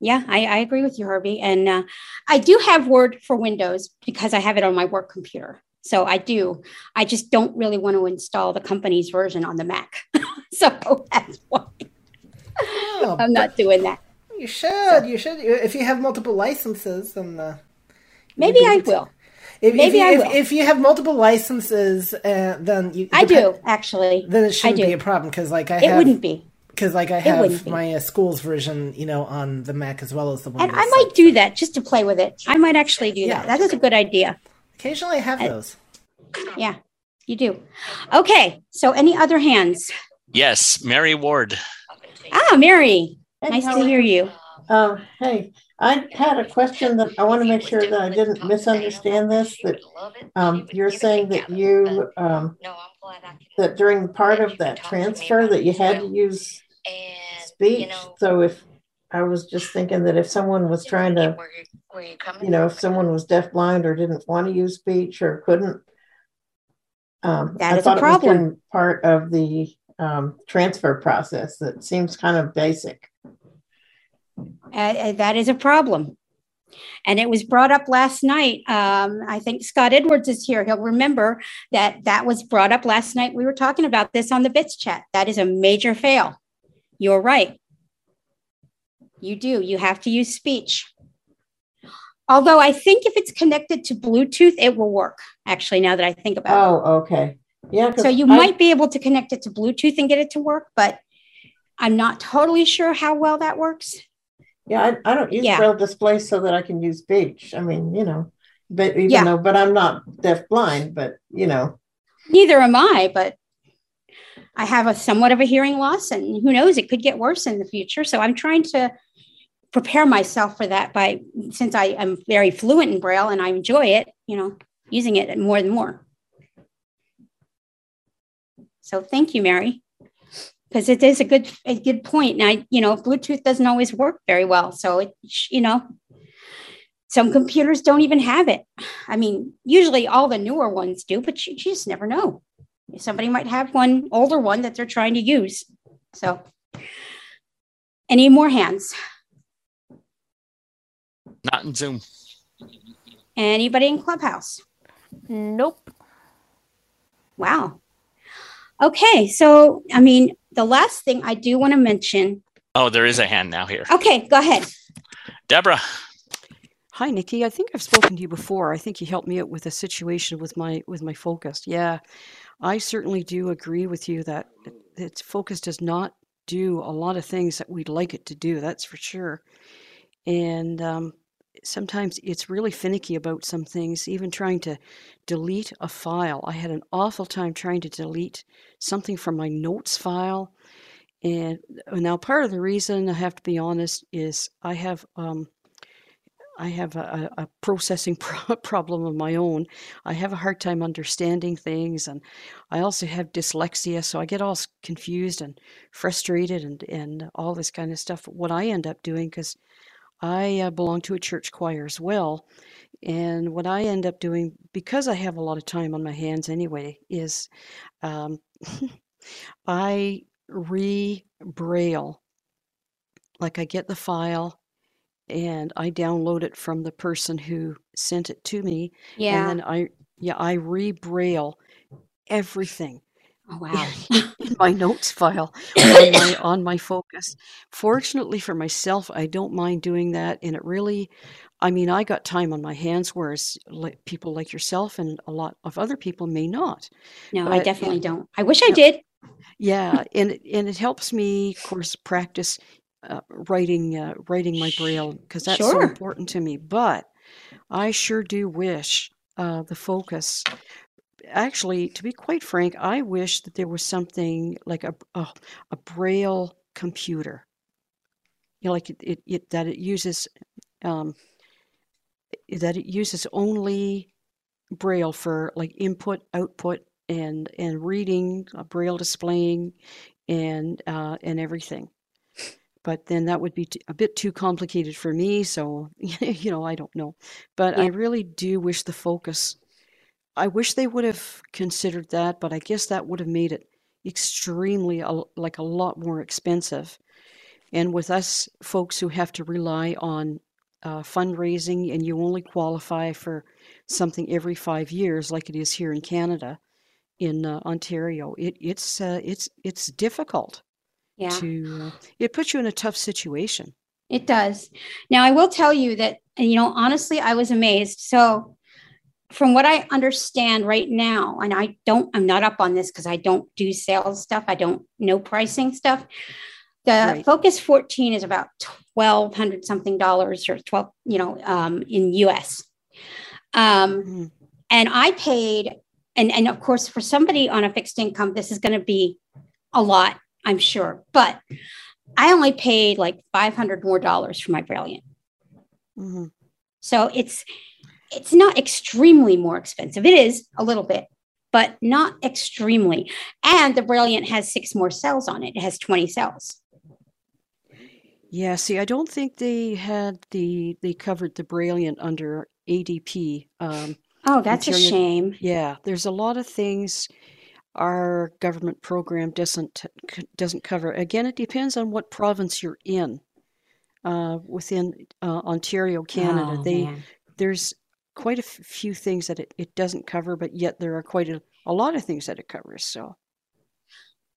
yeah, I, I agree with you, Herbie. And uh, I do have Word for Windows because I have it on my work computer. So I do. I just don't really want to install the company's version on the Mac. so that's why oh, I'm not doing that. You should. So, you should. If you have multiple licenses, then uh, maybe I will. If, maybe if, I if, will. If you have multiple licenses, uh, then you. I do actually. Then it shouldn't be a problem because, like, I it have, wouldn't be because like I have my uh, school's version, you know, on the Mac as well as the Windows. And I might do that just to play with it. I might actually do yeah. that. That is a good idea. Occasionally, I have those. Yeah, you do. Okay, so any other hands? Yes, Mary Ward. Ah, Mary. Hey, nice to hear you. Um, hey, I had a question that I want to make sure that I didn't misunderstand this. That um, you're saying that you um, that during part of that transfer that you had to use speech. So if I was just thinking that if someone was trying to, you know, if someone was deafblind or didn't want to use speech or couldn't, um, that I is a problem. part of the um, transfer process that seems kind of basic. Uh, that is a problem. And it was brought up last night. Um, I think Scott Edwards is here. He'll remember that that was brought up last night. We were talking about this on the Bits chat. That is a major fail. You're right. You do. You have to use speech. Although I think if it's connected to Bluetooth, it will work. Actually, now that I think about oh, it. Oh, okay. Yeah. So you I, might be able to connect it to Bluetooth and get it to work, but I'm not totally sure how well that works. Yeah, I, I don't use Yeah. braille display so that I can use speech. I mean, you know, but even Yeah. though, but I'm not deaf blind, but you know, Neither am I, but I have a somewhat of a hearing loss, and who knows, it could get worse in the future. So I'm trying to prepare myself for that by since I am very fluent in Braille and I enjoy it, you know, using it more and more. So thank you, Mary, because it is a good a good point. And I, you know, Bluetooth doesn't always work very well, so it, you know, some computers don't even have it. I mean, usually all the newer ones do, but you, you just never know. Somebody might have one older one that they're trying to use. So, any more hands? Not in Zoom. Anybody in Clubhouse? Nope. Wow. Okay, so I mean, the last thing I do want to mention. Oh, there is a hand now here. Okay, go ahead. Deborah. Hi, Nikki. I think I've spoken to you before. I think you helped me out with a situation with my with my focus. Yeah, I certainly do agree with you that it- its focus does not do a lot of things that we'd like it to do. That's for sure. And um, sometimes it's really finicky about some things. Even trying to delete a file, I had an awful time trying to delete something from my notes file. And now, part of the reason I have to be honest is I have um, I have a, a a processing pro- problem of my own. I have a hard time understanding things, and I also have dyslexia, so I get all confused and frustrated and, and all this kind of stuff. What I end up doing, because I uh, belong to a church choir as well, and what I end up doing, because I have a lot of time on my hands anyway, is um, I re braille. Like I get the file and I download it from the person who sent it to me. Yeah. And then I, yeah, I re-braille everything Oh wow. in my notes file on my on my focus. Fortunately for myself, I don't mind doing that, and it really, I mean, I got time on my hands, whereas like people like yourself and a lot of other people may not. No, I But it- definitely don't. I wish I did. yeah, and it- and it helps me, of course, practice uh, writing uh, writing my braille because that's so important to me. But I sure do wish uh, the focus. Actually, to be quite frank, I wish that there was something like a a, a braille computer. You know, like it, it, it that it uses um, that it uses only braille for like input output and and reading uh, braille displaying and uh, and everything. But then that would be t- a bit too complicated for me so you know i don't know. But i really do wish the focus i wish they would have considered that but i guess that would have made it extremely like a lot more expensive and with us folks who have to rely on uh, fundraising and you only qualify for something every five years like it is here in canada in uh, ontario it, it's uh, it's it's difficult Yeah. to uh, it puts you in a tough situation It does. Now, I will tell you that, you know, honestly, I was amazed. So, from what I understand right now, and I don't, I'm not up on this because I don't do sales stuff, I don't know pricing stuff. The Right. Focus 14 is about 1200 something dollars or 12, you know, um, in US. Um, Mhm. and I paid, and, and of course, for somebody on a fixed income, this is going to be a lot, I'm sure, but I only paid like 500 more dollars for my Brailliant. Mhm. So it's it's not extremely more expensive. It is a little bit, but not extremely. And the Brailliant has six more cells on it. It has 20 cells. yeah see i don't think they had the they covered the brailliant under adp um, Oh, that's a shame. yeah there's a lot of things our government program doesn't doesn't cover again it depends on what province you're in uh, within uh, ontario canada Oh, they man. there's quite a f- few things that it, it doesn't cover but yet there are quite a, a lot of things that it covers so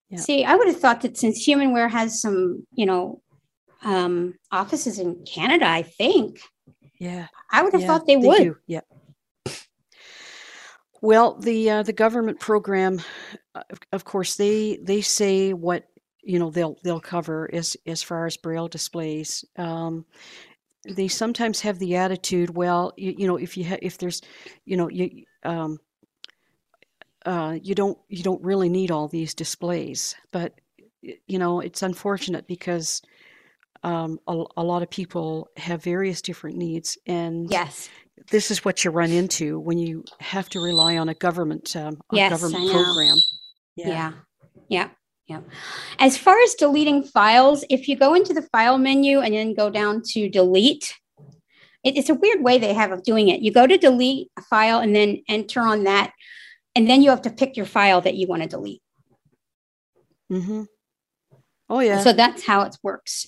Yeah. See, I would have thought that since Humanware has some, you know, um, offices in Canada, I think yeah I would have Yeah, thought they, would. do, Yeah. Well, the uh, the government program, uh, of- of course, they they say what you know they'll they'll cover as as far as braille displays um, they sometimes have the attitude well you, you know if you ha- if there's you know you um, uh, you don't you don't really need all these displays but you know it's unfortunate because um, a, a lot of people have various different needs and yes this is what you run into when you have to rely on a government um, a Yes, government program Yeah. Yeah. Yeah. As far as deleting files, if you go into the file menu and then go down to delete, it- it's a weird way they have of doing it. You go to delete a file and then enter on that, and then you have to pick your file that you want to delete. mm-hmm. oh yeah So that's how it works.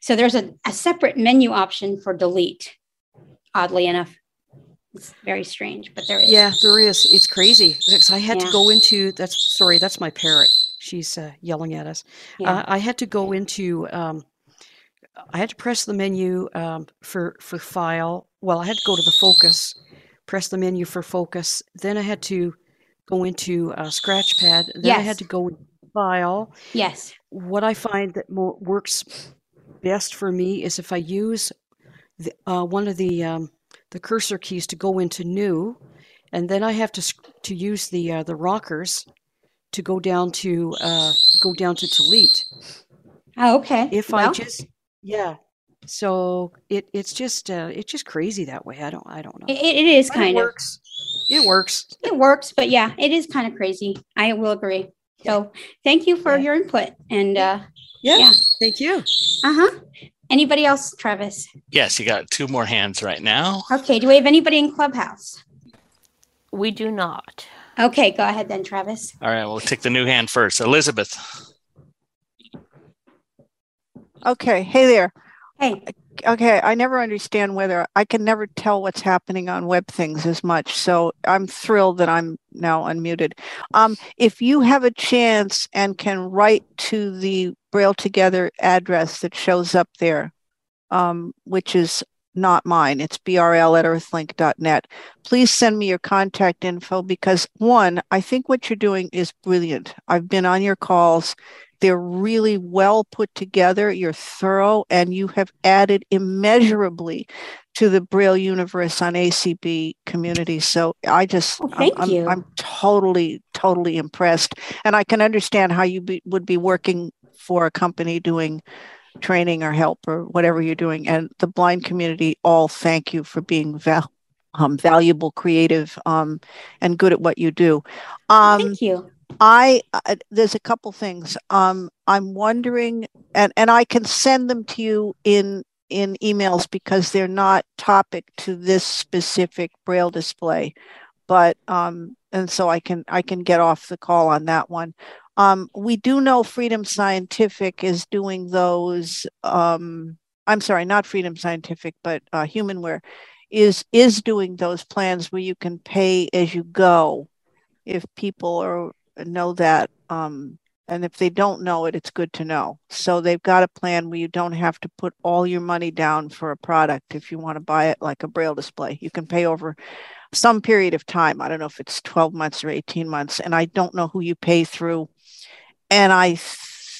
So there's a, a separate menu option for delete, oddly enough. It's very strange, but there is. Yeah, there is. It's crazy because I had Yeah. to go into that's sorry, that's my parrot. She's uh, yelling at us. Yeah. Uh, I had to go into um, I had to press the menu um, for for file. Well, I had to go to the focus, press the menu for focus. Then I had to go into uh, Scratchpad. Then I had to go into file. Yes. What I find that mo- works best for me is if I use the, uh, one of the um, the cursor keys to go into new, and then I have to to use the uh, the rockers to go down to uh, go down to delete. Oh, okay. If I just yeah, so it it's just uh, it's just crazy that way. I don't I don't know. it, it is But it kind of. works. It works. It works, but yeah, it is kind of crazy. I will agree. So thank you for Yeah. your input. And uh, Yeah. Yeah. Thank you. uh huh. Anybody else, Travis? Yes, you got two more hands right now. Okay. Do we have anybody in Clubhouse? We do not. Okay, go ahead then, Travis. All right, we'll take the new hand first. Elizabeth. Okay. Hey there. Hey. Okay. I never understand whether I can never tell what's happening on web things as much. So I'm thrilled that I'm now unmuted. Um, if you have a chance and can write to the Braille Together address that shows up there, um, which is not mine, it's brl at earthlink.net. Please send me your contact info because one, I think what you're doing is brilliant. I've been on your calls. They're really well put together. You're thorough, and you have added immeasurably to the Braille universe on ACB community. So I just, Oh, I'm- thank I'm, you. I'm totally, totally impressed, and I can understand how you be, would be working for a company doing training or help or whatever you're doing. And the blind community all thank you for being val- um, valuable, creative, um, and good at what you do. Um, Thank you. I uh, there's a couple things. Um, I'm wondering, and and I can send them to you in in emails because they're not topic to this specific braille display, but um, and so I can I can get off the call on that one. Um, we do know Freedom Scientific is doing those. Um, I'm sorry, not Freedom Scientific, but uh, Humanware is is doing those plans where you can pay as you go if people are know that um and if they don't know it it's good to know so they've got a plan where you don't have to put all your money down for a product if you want to buy it like a braille display you can pay over some period of time i don't know if it's 12 months or 18 months and i don't know who you pay through and i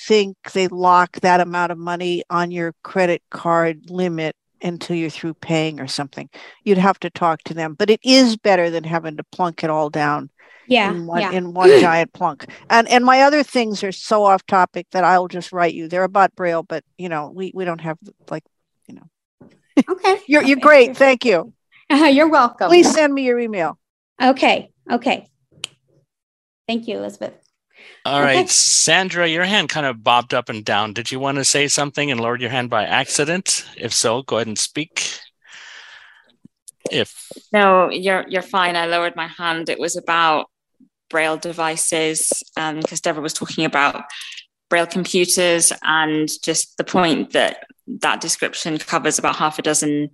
think they lock that amount of money on your credit card limit until you're through paying or something you'd have to talk to them but it is better than having to plunk it all down Yeah. in one yeah. in one giant plunk. And and my other things are so off topic that I'll just write you. They're about Braille, but you know, we we don't have like you know. okay. you're you're great. Thank you. You're welcome. Please send me your email. Okay. Okay. Thank you, Elizabeth. All Okay. right, Sandra, your hand kind of bobbed up and down. Did you want to say something and lowered your hand by accident? If so, go ahead and speak. If No, you're you're fine. I lowered my hand. It was about braille devices, um, because Deborah was talking about braille computers, and just the point that that description covers about half a dozen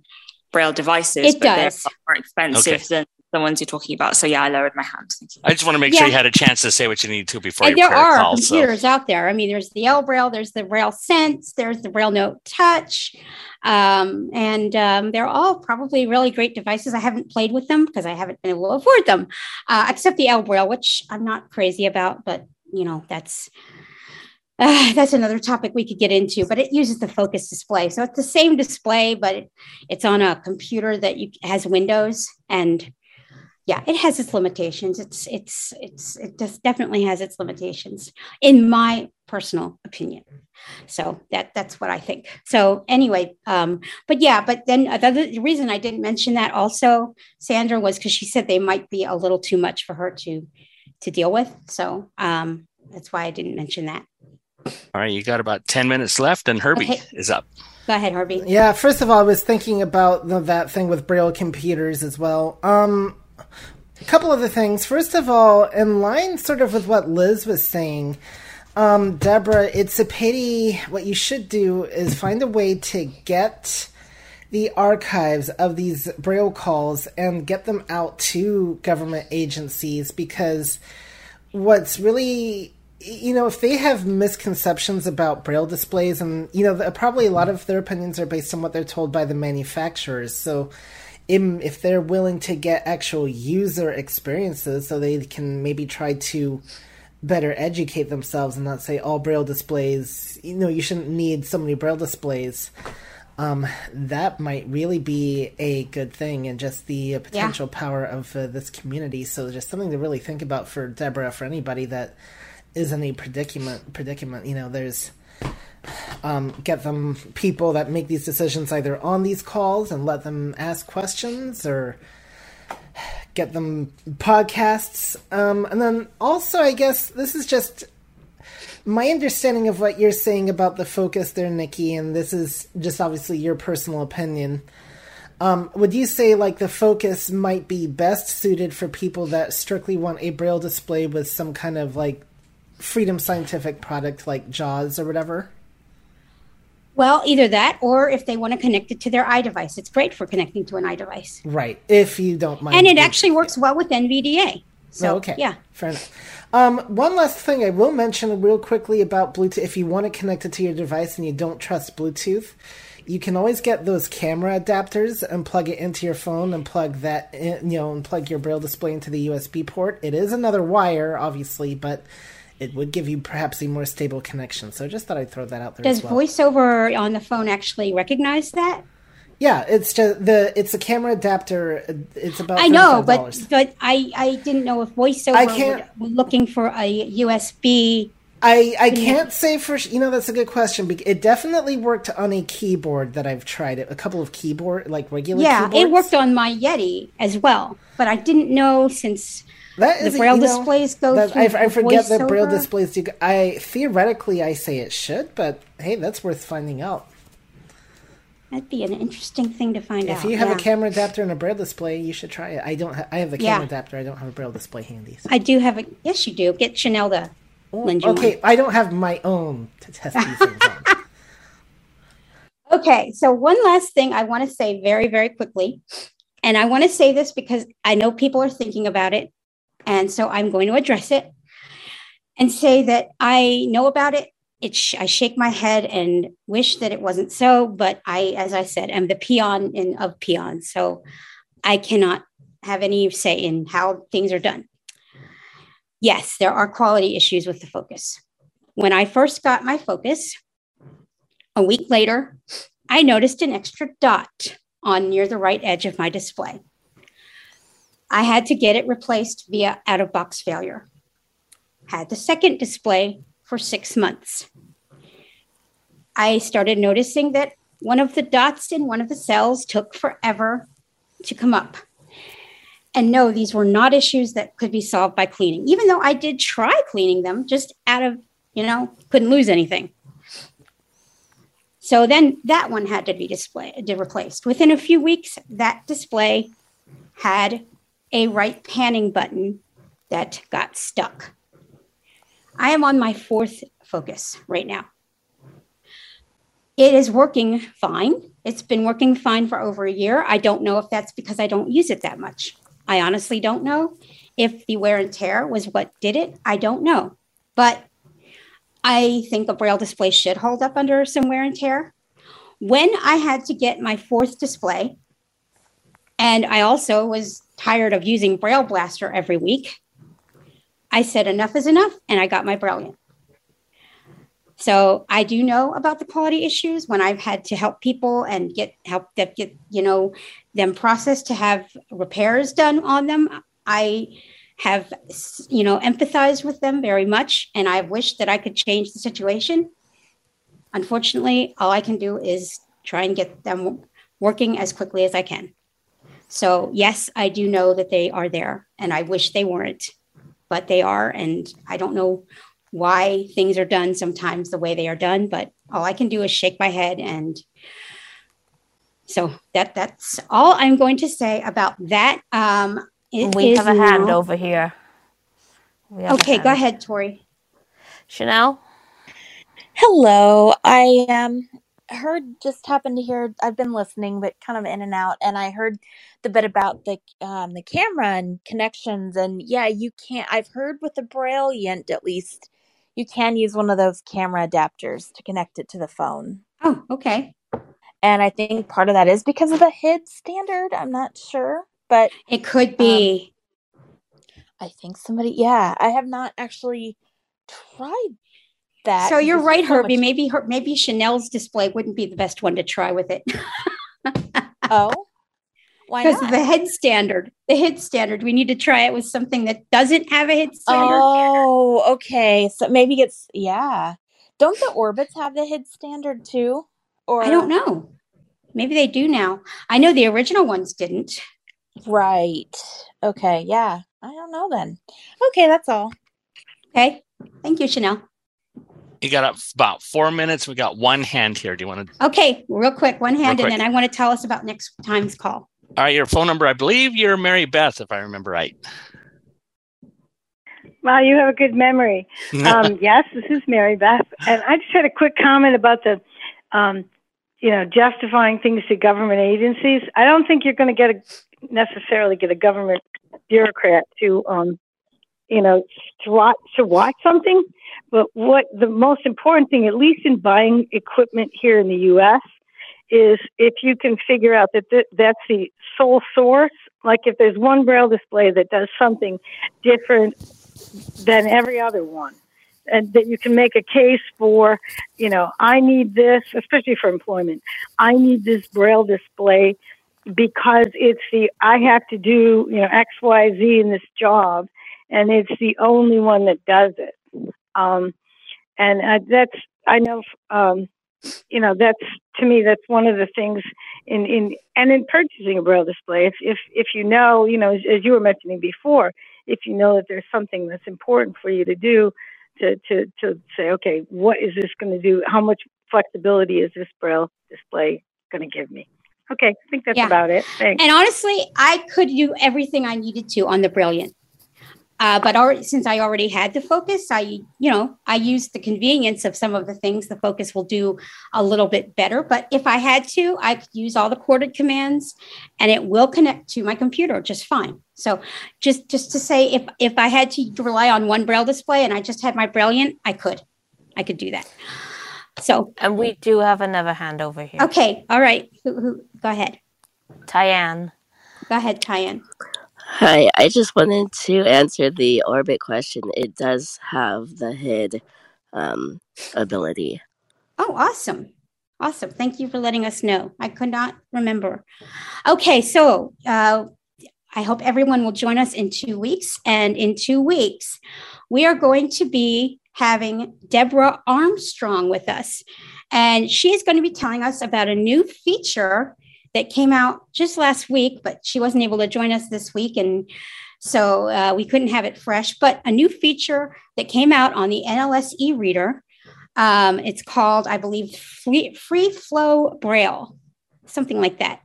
braille devices, It but they're does. far more expensive Okay. than the ones you're talking about. So yeah, I lowered my hand. Thank you. I just want to make sure you had a chance to say what you need to before And your there are call. So computers out there. I mean, there's the ElBraille, there's the Braille Sense, there's the Braille Note Touch, um, and um, they're all probably really great devices. I haven't played with them because I haven't been able to afford them, uh, except the ElBraille, which I'm not crazy about, but you know that's uh, that's another topic we could get into, but it uses the focus display. So it's the same display, but it, it's on a computer that you, has Windows and yeah, it has its limitations. It's it's it's it just definitely has its limitations, in my personal opinion. So that that's what I think. So anyway, um, but yeah, but then the reason I didn't mention that also, Sandra, was because she said they might be a little too much for her to to deal with. So um, that's why I didn't mention that. All right, you got about ten minutes left, and Herbie okay. is up. Go ahead, Herbie. Yeah, first of all, I was thinking about the, that thing with Braille computers as well. Um, a couple of other things. First of all, in line sort of with what Liz was saying, um, Deborah, it's a pity. What you should do is find a way to get the archives of these Braille calls and get them out to government agencies because what's really you know, if they have misconceptions about braille displays, and you know, probably a lot of their opinions are based on what they're told by the manufacturers. So, if they're willing to get actual user experiences so they can maybe try to better educate themselves and not say all braille displays you know you shouldn't need so many braille displays um, that might really be a good thing and just the potential yeah. power of uh, this community so just something to really think about for deborah for anybody that is in a predicament predicament you know there's um, get them people that make these decisions either on these calls and let them ask questions or get them podcasts. Um, and then also, I guess this is just my understanding of what you're saying about the focus there, Nikki, and this is just obviously your personal opinion. Um, would you say like the focus might be best suited for people that strictly want a braille display with some kind of like freedom scientific product like JAWS or whatever? Well, either that or if they want to connect it to their iDevice. It's great for connecting to an iDevice. Right. If you don't mind. And it actually works well with NVDA. So, oh, okay. Yeah. Fair enough. Um, one last thing I will mention real quickly about Bluetooth. If you want to connect it to your device and you don't trust Bluetooth, you can always get those camera adapters and plug it into your phone and plug that in, you know, and plug your braille display into the USB port. It is another wire, obviously, but it would give you perhaps a more stable connection. So just thought I'd throw that out there. Does well. VoiceOver on the phone actually recognize that? Yeah, it's just the it's a camera adapter. It's about I know, but but I I didn't know if VoiceOver I can't, would, looking for a USB. I I can't say for you know that's a good question. It definitely worked on a keyboard that I've tried it. A couple of keyboard like regular. Yeah, keyboards. it worked on my Yeti as well, but I didn't know since that is the braille a, displays know, go through. I, I forget that braille displays do. I theoretically I say it should, but hey, that's worth finding out. That'd be an interesting thing to find if out. If you have yeah. a camera adapter and a braille display, you should try it. I don't. Ha- I have the camera yeah. adapter. I don't have a braille display handy. So. I do have a. Yes, you do. Get Chanel to oh, lend you Okay, one. I don't have my own to test these things on. Okay, so one last thing I want to say very, very quickly, and I want to say this because I know people are thinking about it, and so I'm going to address it and say that I know about it. It sh- I shake my head and wish that it wasn't so, but I, as I said, am the peon in, of peons. So I cannot have any say in how things are done. Yes, there are quality issues with the focus. When I first got my focus, a week later, I noticed an extra dot on near the right edge of my display. I had to get it replaced via out of box failure. Had the second display for six months. I started noticing that one of the dots in one of the cells took forever to come up. And no, these were not issues that could be solved by cleaning, even though I did try cleaning them just out of, you know, couldn't lose anything. So then that one had to be displayed, replaced. Within a few weeks, that display had a right panning button that got stuck. I am on my fourth focus right now. It is working fine. It's been working fine for over a year. I don't know if that's because I don't use it that much. I honestly don't know. If the wear and tear was what did it, I don't know. But I think a braille display should hold up under some wear and tear. When I had to get my fourth display, and I also was tired of using Braille Blaster every week, I said enough is enough and I got my Brailliant. So I do know about the quality issues when I've had to help people and get help that get you know them processed to have repairs done on them. I have you know empathized with them very much, and I've wished that I could change the situation. Unfortunately, all I can do is try and get them working as quickly as I can. So yes, I do know that they are there, and I wish they weren't, but they are, and I don't know why things are done sometimes the way they are done, but all I can do is shake my head and so that that's all I'm going to say about that. Um, we have a hand over here. Okay, go ahead, Tori. Chanel. Hello. I um heard just happened to hear I've been listening but kind of in and out and I heard the bit about the um the camera and connections and yeah you can't I've heard with the brailliant at least you can use one of those camera adapters to connect it to the phone. Oh, okay. And I think part of that is because of the HID standard. I'm not sure, but it could be. Um, I think somebody, yeah, I have not actually tried that. So you're right, so Herbie. Much... Maybe her, maybe Chanel's display wouldn't be the best one to try with it. oh, why because the HID standard, the HID standard, we need to try it with something that doesn't have a HID standard. Oh, okay. So maybe it's yeah. Don't the orbits have the HID standard too? Or I don't know. Maybe they do now. I know the original ones didn't. Right. Okay. Yeah. I don't know then. Okay, that's all. Okay. Thank you, Chanel. You got about four minutes. We got one hand here. Do you want to? Okay, real quick, one hand, and then I want to tell us about next time's call. All right, your phone number. I believe you're Mary Beth, if I remember right. Wow, you have a good memory. Um, yes, this is Mary Beth, and I just had a quick comment about the, um, you know, justifying things to government agencies. I don't think you're going to get a, necessarily get a government bureaucrat to, um, you know, watch, to watch something. But what the most important thing, at least in buying equipment here in the U.S., is if you can figure out that th- that's the sole source, like if there's one braille display that does something different than every other one, and that you can make a case for, you know, I need this, especially for employment, I need this braille display because it's the, I have to do, you know, X, Y, Z in this job, and it's the only one that does it. Um, and uh, that's, I know, um, you know that's to me that's one of the things in in and in purchasing a braille display if if if you know you know as, as you were mentioning before if you know that there's something that's important for you to do to to to say okay what is this going to do how much flexibility is this braille display going to give me okay i think that's yeah. about it Thanks. and honestly i could do everything i needed to on the brailliant uh, but already, since I already had the focus, I, you know, I used the convenience of some of the things the focus will do a little bit better. But if I had to, I could use all the corded commands and it will connect to my computer just fine. So just, just to say, if, if I had to rely on one braille display and I just had my brailliant, I could, I could do that. So, and we do have another hand over here. Okay. All right. Who, who, go ahead. Tyann. Go ahead, Tyann. Hi, I just wanted to answer the orbit question. It does have the HID um, ability. Oh, awesome. Awesome. Thank you for letting us know. I could not remember. Okay, so uh, I hope everyone will join us in two weeks. And in two weeks, we are going to be having Deborah Armstrong with us. And she's going to be telling us about a new feature that came out just last week, but she wasn't able to join us this week. And so uh, we couldn't have it fresh. But a new feature that came out on the NLS e reader. Um, it's called, I believe, Free, Free Flow Braille something like that.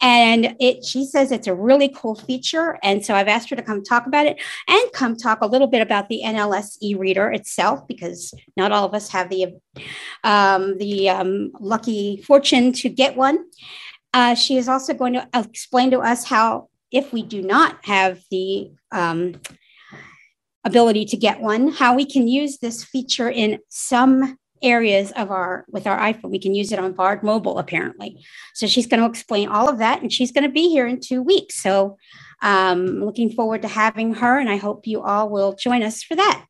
And it she says it's a really cool feature. And so I've asked her to come talk about it and come talk a little bit about the NLS e-reader itself, because not all of us have the um, the um, lucky fortune to get one. Uh, she is also going to explain to us how, if we do not have the um, ability to get one, how we can use this feature in some areas of our with our iphone. We can use it on bard mobile apparently. So she's going to explain all of that and she's going to be here in two weeks. So um looking forward to having her and i hope you all will join us for that